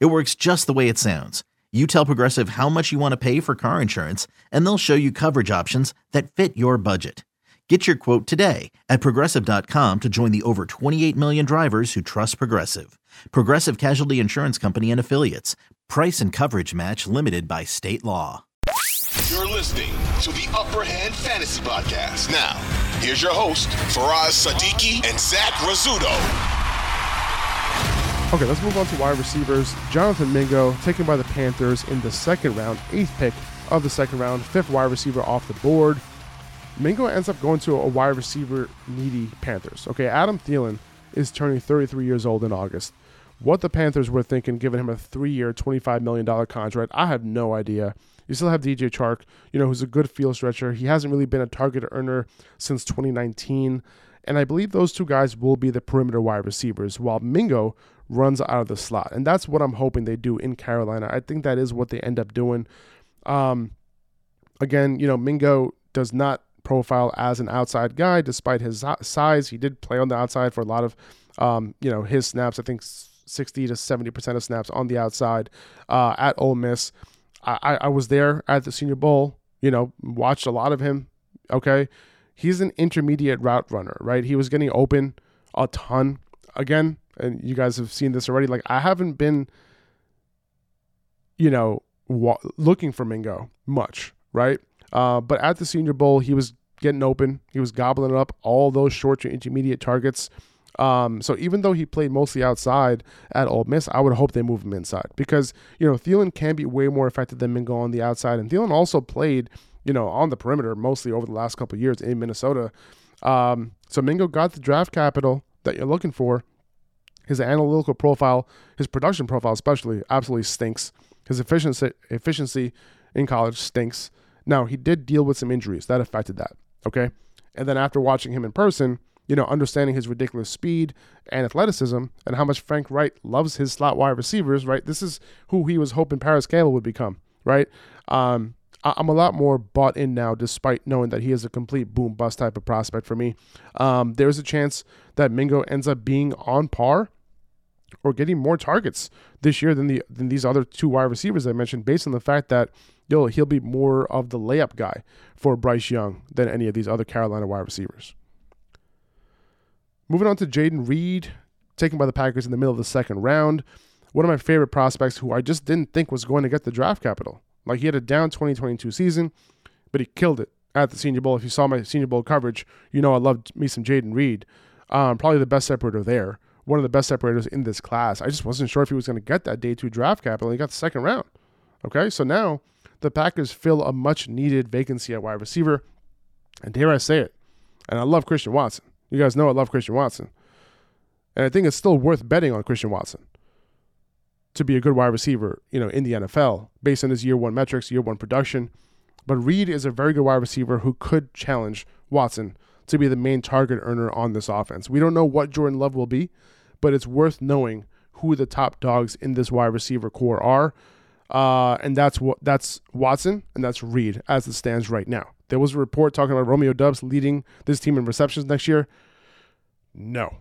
It works just the way it sounds. You tell Progressive how much you want to pay for car insurance, and they'll show you coverage options that fit your budget. Get your quote today at progressive.com to join the over 28 million drivers who trust Progressive. Progressive Casualty Insurance Company and Affiliates. Price and coverage match limited by state law. You're listening to the Upper Hand Fantasy Podcast. Now, here's your host, Faraz Siddiqi and Zach Rizzuto. Okay, let's move on to wide receivers. Jonathan Mingo, taken by the Panthers in the second round, eighth pick of the second round, fifth wide receiver off the board. Mingo ends up going to a wide receiver needy Panthers. Okay, Adam Thielen is turning 33 years old in August. What the Panthers were thinking, giving him a three-year, $25 million contract, I have no idea. You still have DJ Chark, you know, who's a good field stretcher. He hasn't really been a target earner since 2019. And I believe those two guys will be the perimeter wide receivers, while Mingo runs out of the slot. And that's what I'm hoping they do in Carolina. I think that is what they end up doing. Um, again, you know, Mingo does not profile as an outside guy despite his size. He did play on the outside for a lot of, um, you know, his snaps. I think 60 to 70% of snaps on the outside uh, at Ole Miss. I, I was there at the Senior Bowl, you know, watched a lot of him. Okay. He's an intermediate route runner, right? He was getting open a ton. Again, and you guys have seen this already. Like I haven't been, you know, wa- looking for Mingo much, right? Uh, but at the Senior Bowl, he was getting open. He was gobbling up all those short to intermediate targets. Um, so even though he played mostly outside at Ole Miss, I would hope they move him inside because you know Thielen can be way more effective than Mingo on the outside, and Thielen also played you know on the perimeter mostly over the last couple years in Minnesota. Um, so Mingo got the draft capital that you're looking for. His analytical profile, his production profile especially, absolutely stinks. His efficiency efficiency in college stinks. Now he did deal with some injuries that affected that. Okay, and then after watching him in person, you know, understanding his ridiculous speed and athleticism and how much Frank Reich loves his slot wide receivers, right? This is who he was hoping Parris Campbell would become, right? Um, I'm a lot more bought in now, despite knowing that he is a complete boom bust type of prospect for me. Um, there's a chance that Mingo ends up being on par or getting more targets this year than the than these other two wide receivers I mentioned, based on the fact that yo he'll be more of the layup guy for Bryce Young than any of these other Carolina wide receivers. Moving on to Jayden Reed, taken by the Packers in the middle of the second round. One of my favorite prospects who I just didn't think was going to get the draft capital. Like he had a down 2022 season, but he killed it at the Senior Bowl. If you saw my Senior Bowl coverage, you know I loved me some Jayden Reed. Um, probably the best separator there. One of the best separators in this class. I just wasn't sure if he was going to get that day two draft capital. He got the second round. Okay, so now the Packers fill a much needed vacancy at wide receiver. And dare I say it, and I love Christian Watson. You guys know I love Christian Watson. And I think it's still worth betting on Christian Watson to be a good wide receiver, you know, in the NFL based on his year one metrics, year one production. But Reed is a very good wide receiver who could challenge Watson to be the main target earner on this offense. We don't know what Jordan Love will be, but it's worth knowing who the top dogs in this wide receiver core are. Uh, and that's what that's Watson and that's Reed as it stands right now. There was a report talking about Romeo Doubs leading this team in receptions next year. No.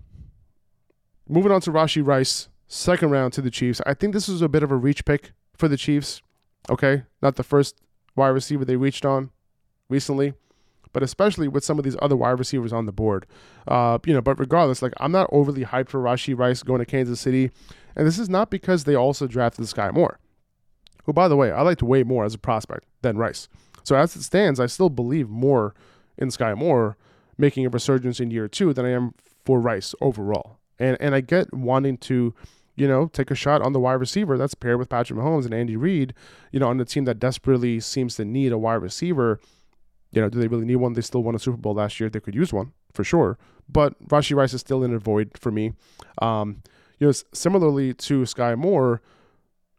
Moving on to Rashee Rice, second round to the Chiefs. I think this was a bit of a reach pick for the Chiefs. Okay, not the first wide receiver they reached on recently, but especially with some of these other wide receivers on the board. Uh, you know, but regardless, like I'm not overly hyped for Rashee Rice going to Kansas City, and this is not because they also drafted Skyy Moore, who, by the way, I liked way more as a prospect than Rice. So as it stands, I still believe more in Skyy Moore making a resurgence in year two than I am for Rice overall. And and I get wanting to you know, take a shot on the wide receiver that's paired with Patrick Mahomes and Andy Reid, you know, on the team that desperately seems to need a wide receiver. You know, do they really need one? They still won a Super Bowl last year. They could use one for sure. But Rashee Rice is still in a void for me. Um, you know, similarly to Skyy Moore,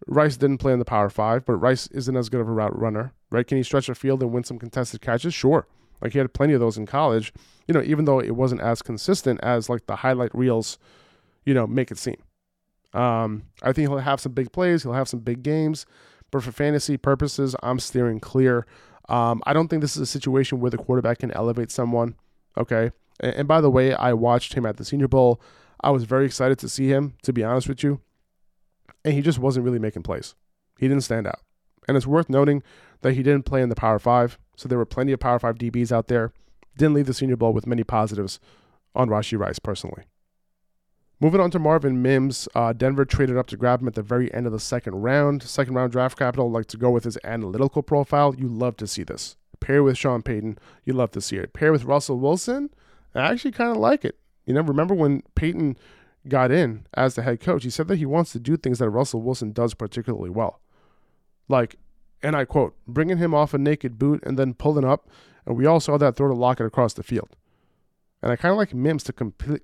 Rice didn't play in the Power Five, but Rice isn't as good of a route runner, right? Can he stretch a field and win some contested catches? Sure. Like he had plenty of those in college, you know, even though it wasn't as consistent as like the highlight reels, you know, make it seem. Um, I think he'll have some big plays, he'll have some big games, but for fantasy purposes, I'm steering clear. Um, I don't think this is a situation where the quarterback can elevate someone. Okay. And, and by the way, I watched him at the Senior Bowl. I was very excited to see him, to be honest with you. And he just wasn't really making plays. He didn't stand out. And it's worth noting that he didn't play in the Power Five. So there were plenty of Power Five DBs out there. Didn't leave the Senior Bowl with many positives on Rashee Rice personally. Moving on to Marvin Mims, uh, Denver traded up to grab him at the very end of the second round. Second round draft capital, like to go with his analytical profile. You love to see this. Pair with Sean Payton, you love to see it. Pair with Russell Wilson, I actually kind of like it. You know, remember when Payton got in as the head coach, he said that he wants to do things that Russell Wilson does particularly well. Like, and I quote, bringing him off a naked boot and then pulling up. And we all saw that throw to Lockett across the field. And I kind of like Mims to complete.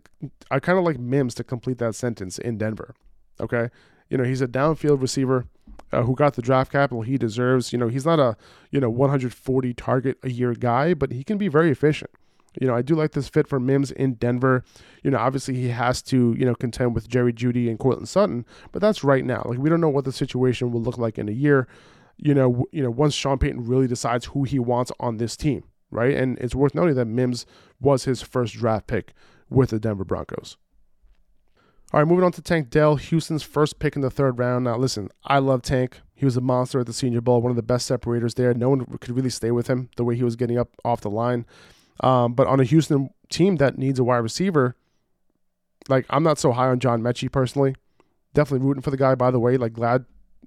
I kind of like Mims to complete that sentence in Denver. Okay, you know he's a downfield receiver uh, who got the draft capital he deserves. You know he's not a you know 140 target a year guy, but he can be very efficient. You know I do like this fit for Mims in Denver. You know obviously he has to you know contend with Jerry Jeudy and Courtland Sutton, but that's right now. Like we don't know what the situation will look like in a year. You know you know once Sean Payton really decides who he wants on this team right? And it's worth noting that Mims was his first draft pick with the Denver Broncos. All right, moving on to Tank Dell, Houston's first pick in the third round. Now, listen, I love Tank. He was a monster at the Senior Bowl, one of the best separators there. No one could really stay with him the way he was getting up off the line. Um, but on a Houston team that needs a wide receiver, like I'm not so high on John Metchie personally. Definitely rooting for the guy, by the way. Like glad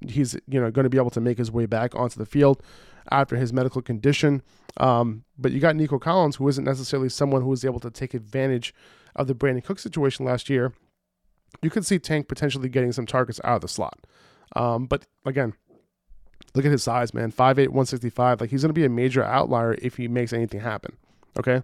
he's you know going to be able to make his way back onto the field after his medical condition. Um, but you got Nico Collins, who isn't necessarily someone who was able to take advantage of the Brandin Cook situation last year. You could see Tank potentially getting some targets out of the slot. Um, but again, look at his size, man 5'8, 165. Like he's going to be a major outlier if he makes anything happen. Okay.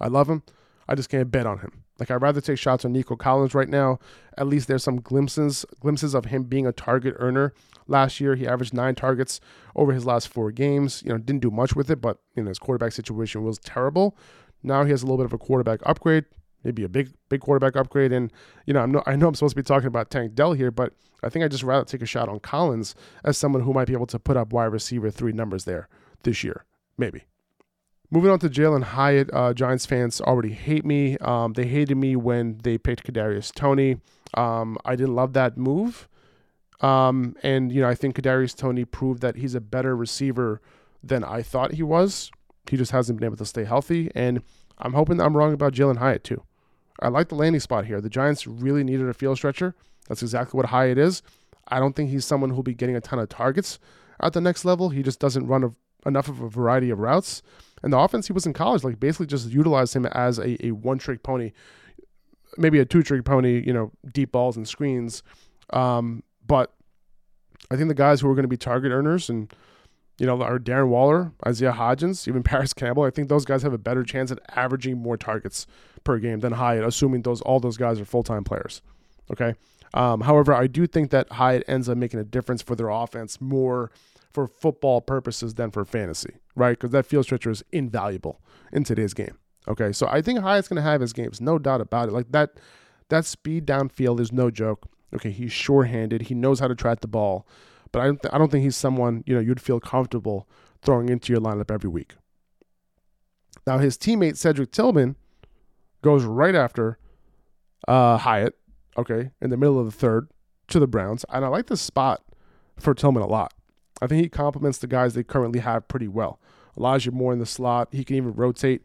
I love him. I just can't bet on him. Like I'd rather take shots on Nico Collins right now. At least there's some glimpses glimpses of him being a target earner. Last year he averaged nine targets over his last four games. You know, didn't do much with it, but you know his quarterback situation was terrible. Now he has a little bit of a quarterback upgrade, maybe a big big quarterback upgrade. And you know, I'm no, I know I'm supposed to be talking about Tank Dell here, but I think I just rather take a shot on Collins as someone who might be able to put up wide receiver three numbers there this year, maybe. Moving on to Jalin Hyatt, uh, Giants fans already hate me. Um, they hated me when they picked Kadarius Toney. Um, I didn't love that move, um, and you know I think Kadarius Toney proved that he's a better receiver than I thought he was. He just hasn't been able to stay healthy, and I'm hoping that I'm wrong about Jalin Hyatt too. I like the landing spot here. The Giants really needed a field stretcher. That's exactly what Hyatt is. I don't think he's someone who'll be getting a ton of targets at the next level. He just doesn't run a, enough of a variety of routes. And the offense he was in college, like basically just utilized him as a, a one trick pony, maybe a two trick pony, you know, deep balls and screens. Um, but I think the guys who are going to be target earners and, you know, are Darren Waller, Isaiah Hodgins, even Parris Campbell. I think those guys have a better chance at averaging more targets per game than Hyatt, assuming those all those guys are full time players. Okay. Um, however, I do think that Hyatt ends up making a difference for their offense more for football purposes than for fantasy, right? Because that field stretcher is invaluable in today's game. Okay, so I think Hyatt's going to have his games, no doubt about it. Like that, that speed downfield is no joke. Okay, he's sure-handed. He knows how to track the ball, but I don't, th- I don't think he's someone you know you'd feel comfortable throwing into your lineup every week. Now his teammate Cedric Tillman goes right after uh, Hyatt. Okay, in the middle of the third to the Browns, and I like this spot for Tillman a lot. I think he complements the guys they currently have pretty well. Elijah Moore in the slot. He can even rotate.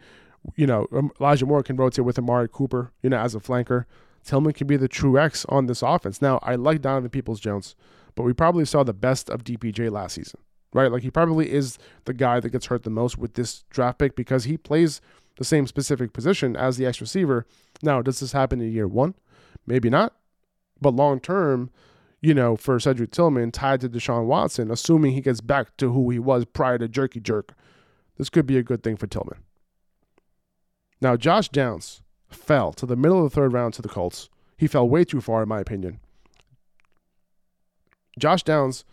You know, um, Elijah Moore can rotate with Amari Cooper, you know, as a flanker. Tillman can be the true X on this offense. Now, I like Donovan Peoples Jones, but we probably saw the best of DPJ last season, right? Like, he probably is the guy that gets hurt the most with this draft pick because he plays the same specific position as the X receiver. Now, does this happen in year one? Maybe not. But long term, you know, for Cedric Tillman tied to Deshaun Watson, assuming he gets back to who he was prior to Jerky Jerk. This could be a good thing for Tillman. Now, Josh Downs fell to the middle of the third round to the Colts. He fell way too far, in my opinion. Josh Downs,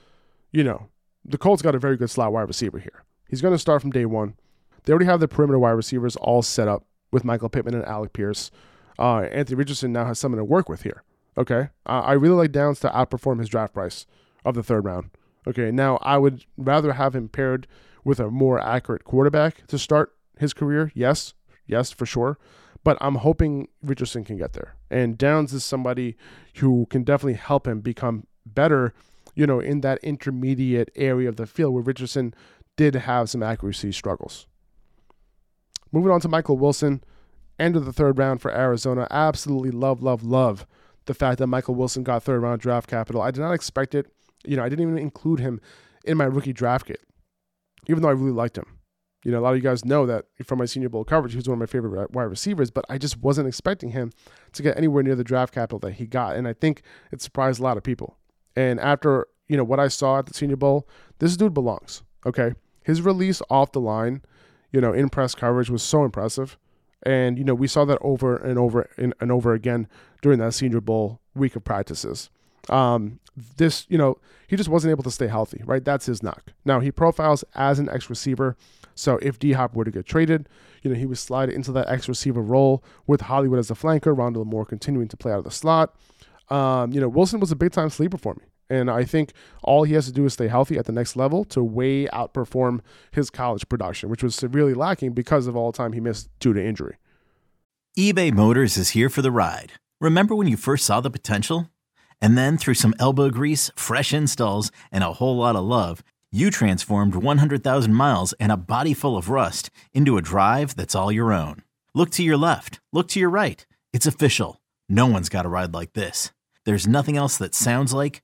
you know, the Colts got a very good slot wide receiver here. He's going to start from day one. They already have the perimeter wide receivers all set up with Michael Pittman and Alec Pierce. Uh, Anthony Richardson now has someone to work with here. Okay. Uh, I really like Downs to outperform his draft price of the third round. Okay. Now, I would rather have him paired with a more accurate quarterback to start his career. Yes. Yes, for sure. But I'm hoping Richardson can get there. And Downs is somebody who can definitely help him become better, you know, in that intermediate area of the field where Richardson did have some accuracy struggles. Moving on to Michael Wilson, end of the third round for Arizona. Absolutely love, love, love the fact that Michael Wilson got third round draft capital. I did not expect it. You know, I didn't even include him in my rookie draft kit, even though I really liked him. You know, a lot of you guys know that from my Senior Bowl coverage, he was one of my favorite wide receivers, but I just wasn't expecting him to get anywhere near the draft capital that he got. And I think it surprised a lot of people. And after, you know, what I saw at the Senior Bowl, this dude belongs. Okay. His release off the line, you know, in press coverage was so impressive. And, you know, we saw that over and over and, and over again during that Senior Bowl week of practices. Um, this, you know, he just wasn't able to stay healthy, right? That's his knock. Now, he profiles as an X receiver. So if D Hop were to get traded, you know, he would slide into that X receiver role with Hollywood as a flanker, Rondale Moore continuing to play out of the slot. Um, you know, Wilson was a big time sleeper for me. And I think all he has to do is stay healthy at the next level to way outperform his college production, which was severely lacking because of all the time he missed due to injury. eBay Motors is here for the ride. Remember when you first saw the potential? And then through some elbow grease, fresh installs, and a whole lot of love, you transformed 100,000 miles and a body full of rust into a drive that's all your own. Look to your left, look to your right. It's official. No one's got a ride like this. There's nothing else that sounds like,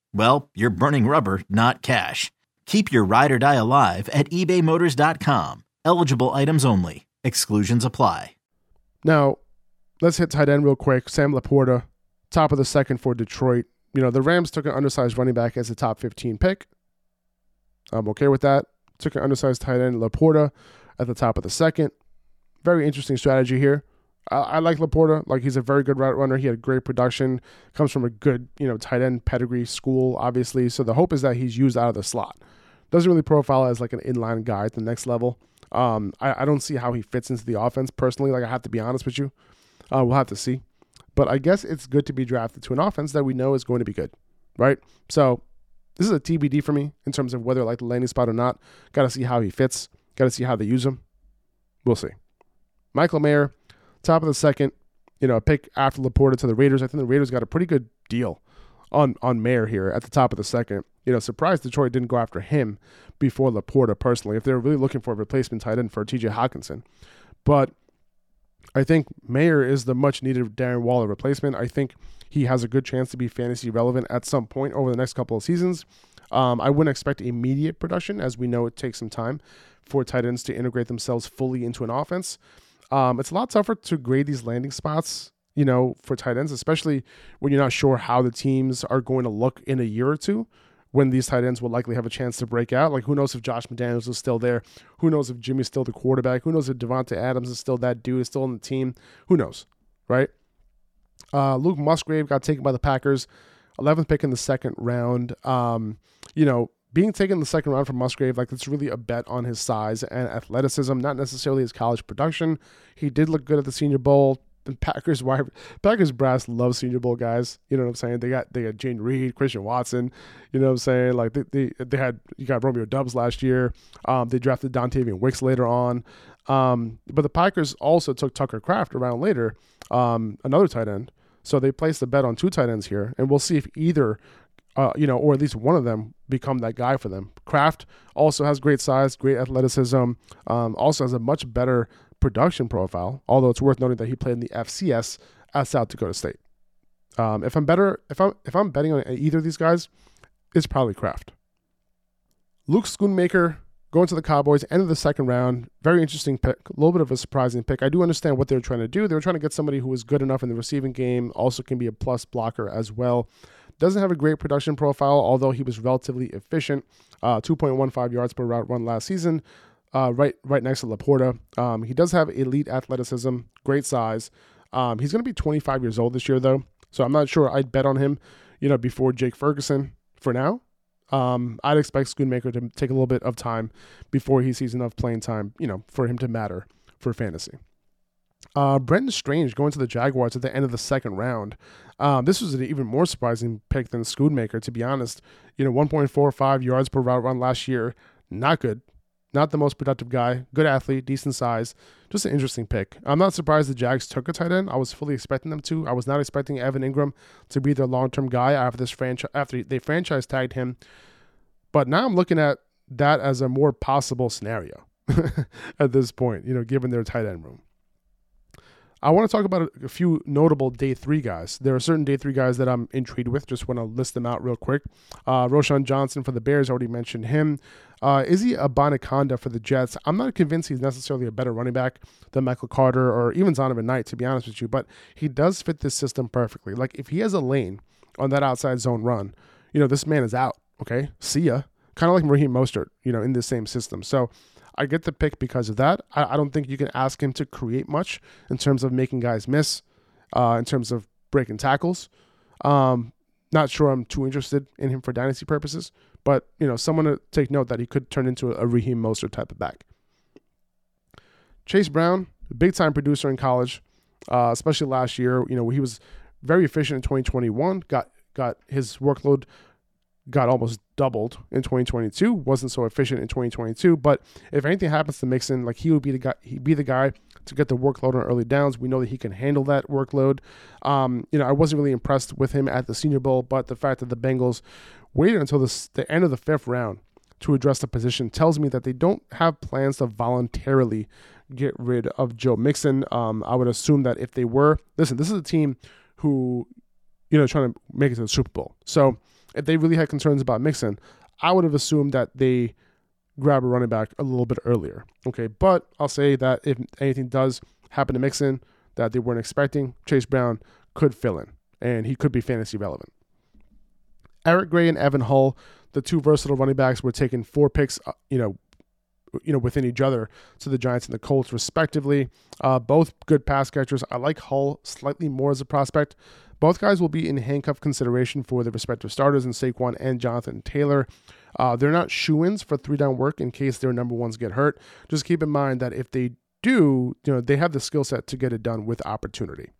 well, you're burning rubber, not cash. Keep your ride or die alive at ebaymotors.com. Eligible items only. Exclusions apply. Now, let's hit tight end real quick. Sam LaPorta, top of the second for Detroit. You know, the Rams took an undersized running back as a top 15 pick. I'm okay with that. Took an undersized tight end, LaPorta, at the top of the second. Very interesting strategy here. I, I like LaPorta. Like he's a very good route runner. He had great production. Comes from a good, you know, tight end pedigree school, obviously. So the hope is that he's used out of the slot. Doesn't really profile as like an inline guy at the next level. Um, I, I don't see how he fits into the offense personally. Like I have to be honest with you. Uh, we'll have to see. But I guess it's good to be drafted to an offense that we know is going to be good, right? So this is a TBD for me in terms of whether I like the landing spot or not. Got to see how he fits. Got to see how they use him. We'll see. Michael Mayer, top of the second, you know, a pick after LaPorta to the Raiders. I think the Raiders got a pretty good deal on on Mayer here at the top of the second. You know, surprised Detroit didn't go after him before LaPorta personally. If they were really looking for a replacement tight end for T.J. Hockenson. but I think Mayer is the much needed Darren Waller replacement. I think he has a good chance to be fantasy relevant at some point over the next couple of seasons. Um, I wouldn't expect immediate production, as we know it takes some time for tight ends to integrate themselves fully into an offense. Um, it's a lot tougher to grade these landing spots, you know, for tight ends, especially when you're not sure how the teams are going to look in a year or two when these tight ends will likely have a chance to break out. Like, who knows if Josh McDaniels is still there? Who knows if Jimmy's still the quarterback? Who knows if Davante Adams is still that dude, is still on the team? Who knows, right? Uh, Luke Musgrave got taken by the Packers, 11th pick in the second round. Um, you know, being taken in the second round from Musgrave, like it's really a bet on his size and athleticism, not necessarily his college production. He did look good at the Senior Bowl, the Packers Packers brass loves Senior Bowl guys. You know what I'm saying? They got they got Jane Reed, Christian Watson. You know what I'm saying? Like they they, they had you got Romeo Doubs last year. Um, they drafted Dontayvion Wicks later on. Um, but the Packers also took Tucker Kraft around later, um, another tight end. So they placed a bet on two tight ends here, and we'll see if either, uh, you know, or at least one of them become that guy for them. Kraft also has great size, great athleticism, um, also has a much better production profile, although it's worth noting that he played in the FCS at South Dakota State. Um, if I'm better, if I'm if I'm betting on either of these guys, it's probably Kraft. Luke Schoonmaker going to the Cowboys, end of the second round. Very interesting pick, a little bit of a surprising pick. I do understand what they're trying to do. They were trying to get somebody who was good enough in the receiving game, also can be a plus blocker as well. Doesn't have a great production profile, although he was relatively efficient. Uh, 2.15 yards per route run last season, uh, right right next to LaPorta. Um, he does have elite athleticism, great size. Um, he's going to be 25 years old this year, though, so I'm not sure I'd bet on him, you know, before Jake Ferguson for now. Um, I'd expect Schoonmaker to take a little bit of time before he sees enough playing time, you know, for him to matter for fantasy. Uh, Brenton Strange going to the Jaguars at the end of the second round. Um, this was an even more surprising pick than Schoonmaker, to be honest. You know, 1.45 yards per route run last year. Not good. Not the most productive guy. Good athlete, decent size. Just an interesting pick. I'm not surprised the Jags took a tight end. I was fully expecting them to. I was not expecting Evan Engram to be their long-term guy after this franchise after they franchise tagged him. But now I'm looking at that as a more possible scenario at this point, you know, given their tight end room. I want to talk about a, few notable day three guys. There are certain day three guys that I'm intrigued with. Just want to list them out real quick. Uh, Roschon Johnson for the Bears, already mentioned him. Uh, Izzy Abanikanda for the Jets. I'm not convinced he's necessarily a better running back than Michael Carter or even Zonovan Knight, to be honest with you, but he does fit this system perfectly. Like if he has a lane on that outside zone run, you know, this man is out. Okay. See ya. Kind of like Raheem Mostert, you know, in the same system. So I get the pick because of that. I, I don't think you can ask him to create much in terms of making guys miss, uh, in terms of breaking tackles. Um, not sure I'm too interested in him for dynasty purposes, but you know, someone to take note that he could turn into a, a Raheem Mostert type of back. Chase Brown, big time producer in college, uh, especially last year. You know, he was very efficient in 2021. Got got his workload got almost doubled in 2022. wasn't so efficient in 2022. But if anything happens to Mixon, like he would be the guy, he'd be the guy to get the workload on early downs. We know that he can handle that workload. Um, you know, I wasn't really impressed with him at the Senior Bowl, but the fact that the Bengals waited until the, the end of the fifth round to address the position tells me that they don't have plans to voluntarily get rid of Joe Mixon. Um, I would assume that if they were, listen, this is a team who, you know, trying to make it to the Super Bowl. So if they really had concerns about Mixon, I would have assumed that they grab a running back a little bit earlier. Okay, but I'll say that if anything does happen to Mixon that they weren't expecting, Chase Brown could fill in and he could be fantasy relevant. Eric Gray and Evan Hull, the two versatile running backs, were taking four picks, uh, you know, you know, within each other to the Giants and the Colts, respectively. Uh, both good pass catchers. I like Hull slightly more as a prospect, both guys will be in handcuff consideration for their respective starters in Saquon and Jonathan Taylor. Uh, they're not shoe ins for three down work in case their number ones get hurt. Just keep in mind that if they do, you know, they have the skill set to get it done with opportunity.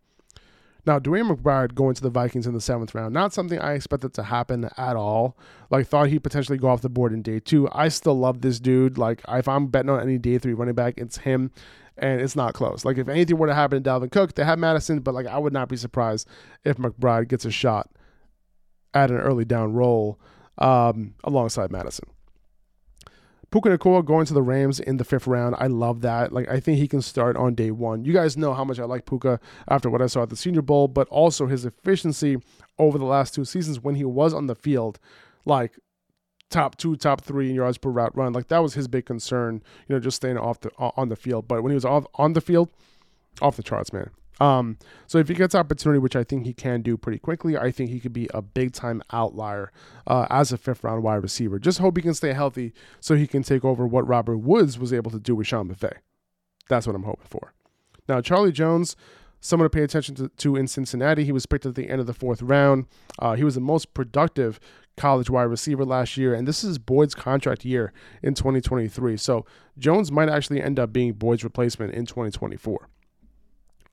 Now, DeWayne McBride going to the Vikings in the seventh round, not something I expected to happen at all. Like, thought he'd potentially go off the board in day two. I still love this dude. Like, if I'm betting on any day three running back, it's him and it's not close. Like if anything were to happen to Dalvin Cook, they have Madison, but like I would not be surprised if McBride gets a shot at an early down role um, alongside Madison. Puka Nacua going to the Rams in the fifth round. I love that. Like I think he can start on day one. You guys know how much I like Puka after what I saw at the Senior Bowl, but also his efficiency over the last two seasons when he was on the field. Like top two, top three in yards per route run. Like that was his big concern, you know, just staying off the on the field. But when he was off on the field, off the charts, man. Um, so if he gets opportunity, which I think he can do pretty quickly, I think he could be a big time outlier uh, as a fifth round wide receiver. Just hope he can stay healthy so he can take over what Robert Woods was able to do with Sean McVay. That's what I'm hoping for. Now, Charlie Jones, someone to pay attention to, to, in Cincinnati. He was picked at the end of the fourth round. Uh, he was the most productive college wide receiver last year, and this is Boyd's contract year in 2023. So Jones might actually end up being Boyd's replacement in 2024.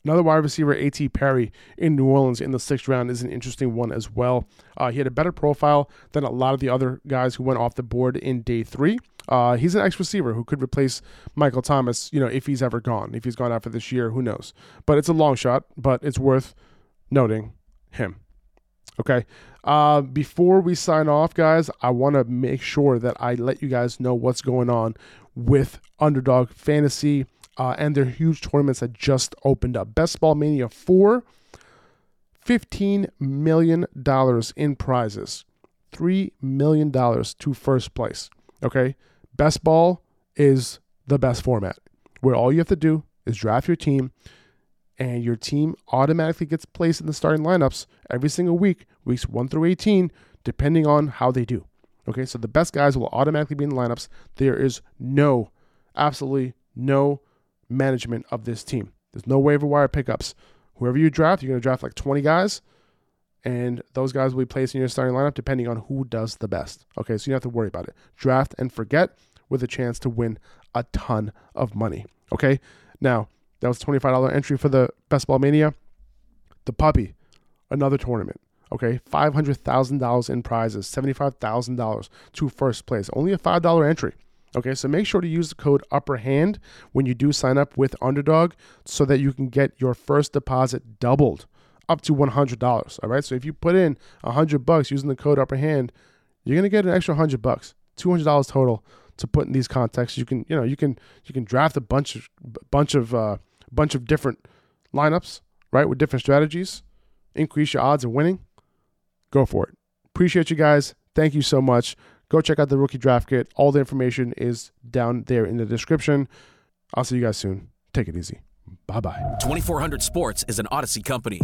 Another wide receiver, A.T. Perry in New Orleans in the sixth round, is an interesting one as well. Uh, he had a better profile than a lot of the other guys who went off the board in day three. Uh, he's an ex receiver who could replace Michael Thomas, you know, if he's ever gone. If he's gone after this year, who knows? But it's a long shot, but it's worth noting him. Okay. Uh, before we sign off, guys, I want to make sure that I let you guys know what's going on with Underdog Fantasy uh, and their huge tournaments that just opened up. Best Ball Mania 4, $15 million in prizes, $3 million to first place. Okay. Best ball is the best format where all you have to do is draft your team and your team automatically gets placed in the starting lineups every single week, weeks 1 through 18, depending on how they do. Okay, so the best guys will automatically be in the lineups. There is no, absolutely no management of this team. There's no waiver wire pickups. Whoever you draft, you're going to draft like 20 guys, and those guys will be placed in your starting lineup depending on who does the best. Okay, so you don't have to worry about it. Draft and forget with a chance to win a ton of money. Okay, now that was $25 entry for the Best Ball Mania. The Puppy, another tournament. Okay, $500,000 in prizes, $75,000 to first place. Only a $5 entry. Okay, so make sure to use the code upper hand when you do sign up with Underdog so that you can get your first deposit doubled up to $100. All right, so if you put in 100 bucks using the code upper hand, you're going to get an extra 100 bucks, $200 total to put in these contexts. You can, you know, you can you can draft a bunch of bunch of uh, bunch of different lineups, right, with different strategies, increase your odds of winning. Go for it. Appreciate you guys. Thank you so much. Go check out the rookie draft kit. All the information is down there in the description. I'll see you guys soon. Take it easy. Bye bye. 2400 Sports is an Audacy company.